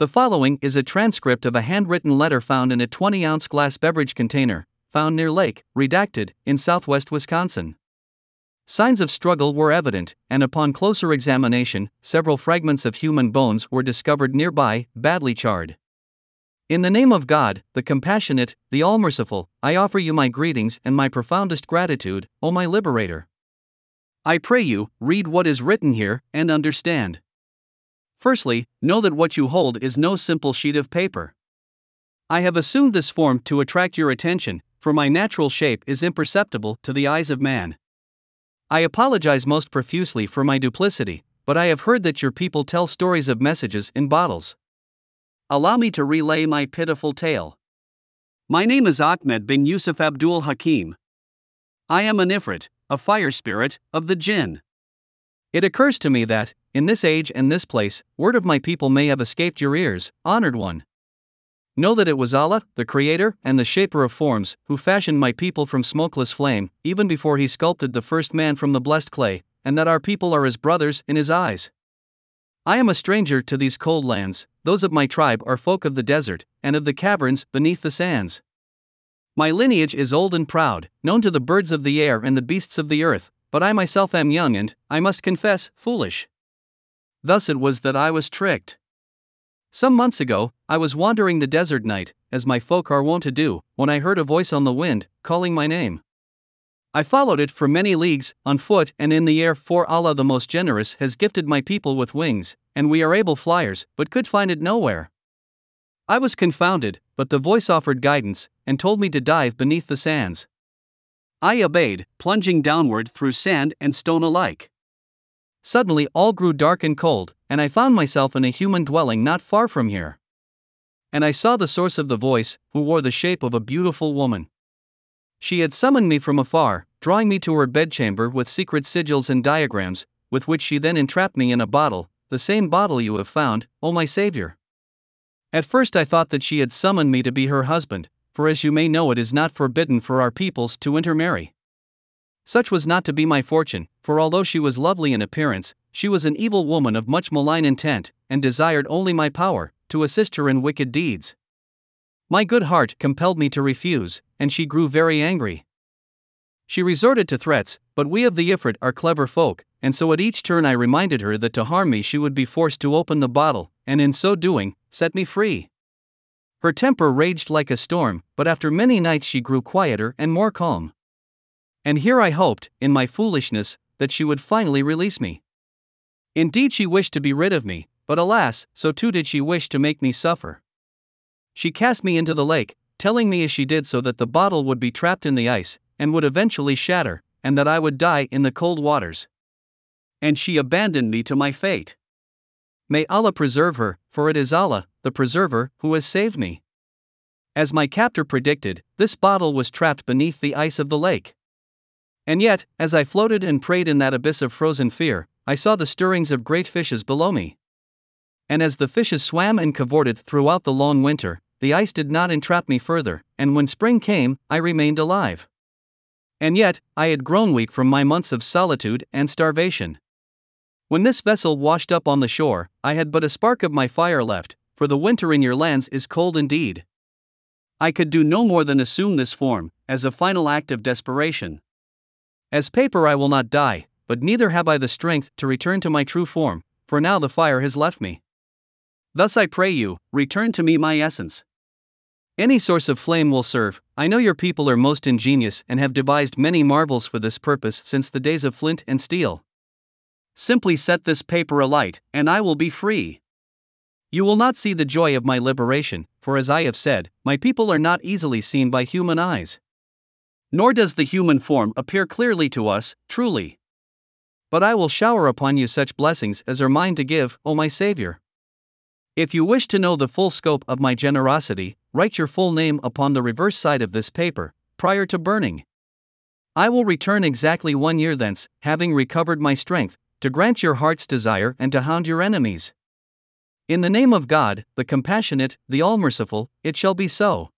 The following is a transcript of a handwritten letter found in a 20 ounce glass beverage container, found near Lake, redacted, in southwest Wisconsin. Signs of struggle were evident, and upon closer examination, several fragments of human bones were discovered nearby, badly charred. In the name of God, the compassionate, the all merciful, I offer you my greetings and my profoundest gratitude, O my liberator. I pray you, read what is written here and understand. Firstly, know that what you hold is no simple sheet of paper. I have assumed this form to attract your attention, for my natural shape is imperceptible to the eyes of man. I apologize most profusely for my duplicity, but I have heard that your people tell stories of messages in bottles. Allow me to relay my pitiful tale. My name is Ahmed bin Yusuf Abdul Hakim. I am an Ifrit, a fire spirit, of the jinn. It occurs to me that, in this age and this place, word of my people may have escaped your ears, honored one. Know that it was Allah, the Creator and the Shaper of forms, who fashioned my people from smokeless flame, even before He sculpted the first man from the blessed clay, and that our people are His brothers in His eyes. I am a stranger to these cold lands, those of my tribe are folk of the desert, and of the caverns beneath the sands. My lineage is old and proud, known to the birds of the air and the beasts of the earth, but I myself am young and, I must confess, foolish. Thus it was that I was tricked. Some months ago, I was wandering the desert night, as my folk are wont to do, when I heard a voice on the wind, calling my name. I followed it for many leagues, on foot and in the air, for Allah the Most Generous has gifted my people with wings, and we are able flyers, but could find it nowhere. I was confounded, but the voice offered guidance, and told me to dive beneath the sands. I obeyed, plunging downward through sand and stone alike. Suddenly, all grew dark and cold, and I found myself in a human dwelling not far from here. And I saw the source of the voice, who wore the shape of a beautiful woman. She had summoned me from afar, drawing me to her bedchamber with secret sigils and diagrams, with which she then entrapped me in a bottle, the same bottle you have found, O my Savior. At first I thought that she had summoned me to be her husband, for as you may know, it is not forbidden for our peoples to intermarry. Such was not to be my fortune, for although she was lovely in appearance, she was an evil woman of much malign intent, and desired only my power, to assist her in wicked deeds. My good heart compelled me to refuse, and she grew very angry. She resorted to threats, but we of the Ifrit are clever folk, and so at each turn I reminded her that to harm me she would be forced to open the bottle, and in so doing, set me free. Her temper raged like a storm, but after many nights she grew quieter and more calm. And here I hoped, in my foolishness, that she would finally release me. Indeed, she wished to be rid of me, but alas, so too did she wish to make me suffer. She cast me into the lake, telling me as she did so that the bottle would be trapped in the ice, and would eventually shatter, and that I would die in the cold waters. And she abandoned me to my fate. May Allah preserve her, for it is Allah, the preserver, who has saved me. As my captor predicted, this bottle was trapped beneath the ice of the lake. And yet, as I floated and prayed in that abyss of frozen fear, I saw the stirrings of great fishes below me. And as the fishes swam and cavorted throughout the long winter, the ice did not entrap me further, and when spring came, I remained alive. And yet, I had grown weak from my months of solitude and starvation. When this vessel washed up on the shore, I had but a spark of my fire left, for the winter in your lands is cold indeed. I could do no more than assume this form, as a final act of desperation. As paper, I will not die, but neither have I the strength to return to my true form, for now the fire has left me. Thus I pray you, return to me my essence. Any source of flame will serve. I know your people are most ingenious and have devised many marvels for this purpose since the days of flint and steel. Simply set this paper alight, and I will be free. You will not see the joy of my liberation, for as I have said, my people are not easily seen by human eyes. Nor does the human form appear clearly to us, truly. But I will shower upon you such blessings as are mine to give, O my Savior. If you wish to know the full scope of my generosity, write your full name upon the reverse side of this paper, prior to burning. I will return exactly one year thence, having recovered my strength, to grant your heart's desire and to hound your enemies. In the name of God, the compassionate, the all merciful, it shall be so.